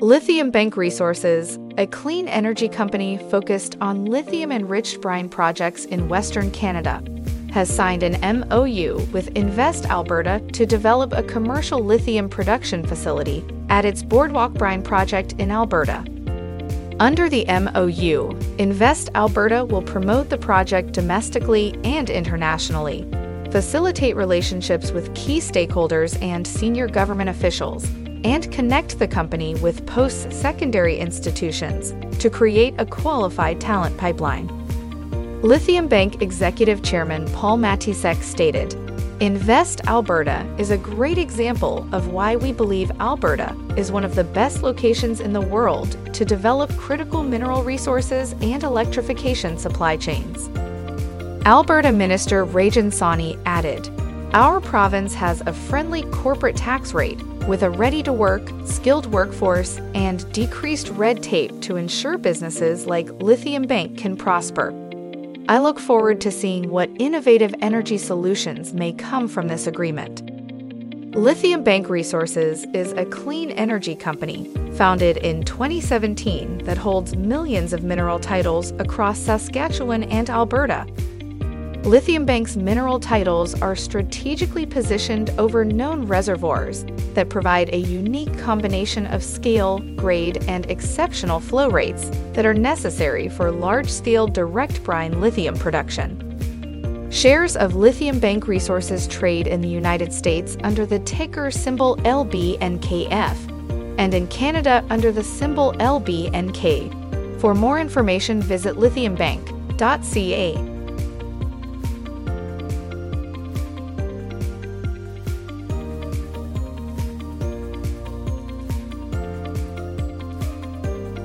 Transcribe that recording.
Lithium Bank Resources, a clean energy company focused on lithium enriched brine projects in Western Canada, has signed an MOU with Invest Alberta to develop a commercial lithium production facility at its Boardwalk Brine project in Alberta. Under the MOU, Invest Alberta will promote the project domestically and internationally, facilitate relationships with key stakeholders and senior government officials, and connect the company with post secondary institutions to create a qualified talent pipeline. Lithium Bank Executive Chairman Paul Matysek stated Invest Alberta is a great example of why we believe Alberta is one of the best locations in the world to develop critical mineral resources and electrification supply chains. Alberta Minister Rajan Sawhney added, Our province has a friendly corporate tax rate with a ready to work, skilled workforce, and decreased red tape to ensure businesses like Lithium Bank can prosper. I look forward to seeing what innovative energy solutions may come from this agreement. Lithium Bank Resources is a clean energy company founded in 2017 that holds millions of mineral titles across Saskatchewan and Alberta Lithium Bank's mineral titles are strategically positioned over known reservoirs that provide a unique combination of scale, grade, and exceptional flow rates that are necessary for large scale direct brine lithium production. Shares of Lithium Bank Resources trade in the United States under the ticker symbol LBNKF and in Canada under the symbol LBNK. For more information, visit lithiumbank.ca.